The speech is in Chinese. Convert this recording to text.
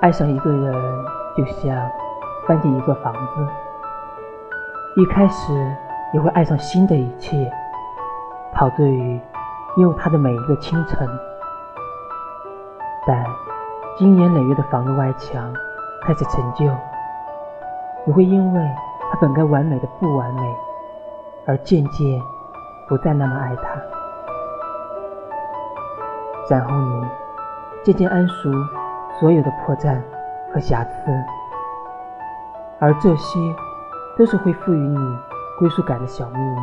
爱上一个人，就像搬进一座房子，一开始你会爱上新的一切，陶醉于拥有的每一个清晨。但经年累月的房子外墙开始陈旧，你会因为它本该完美的不完美，而渐渐不再那么爱它。然后你渐渐谙熟所有的破绽和瑕疵，而这些都是会赋予你归属感的小秘密。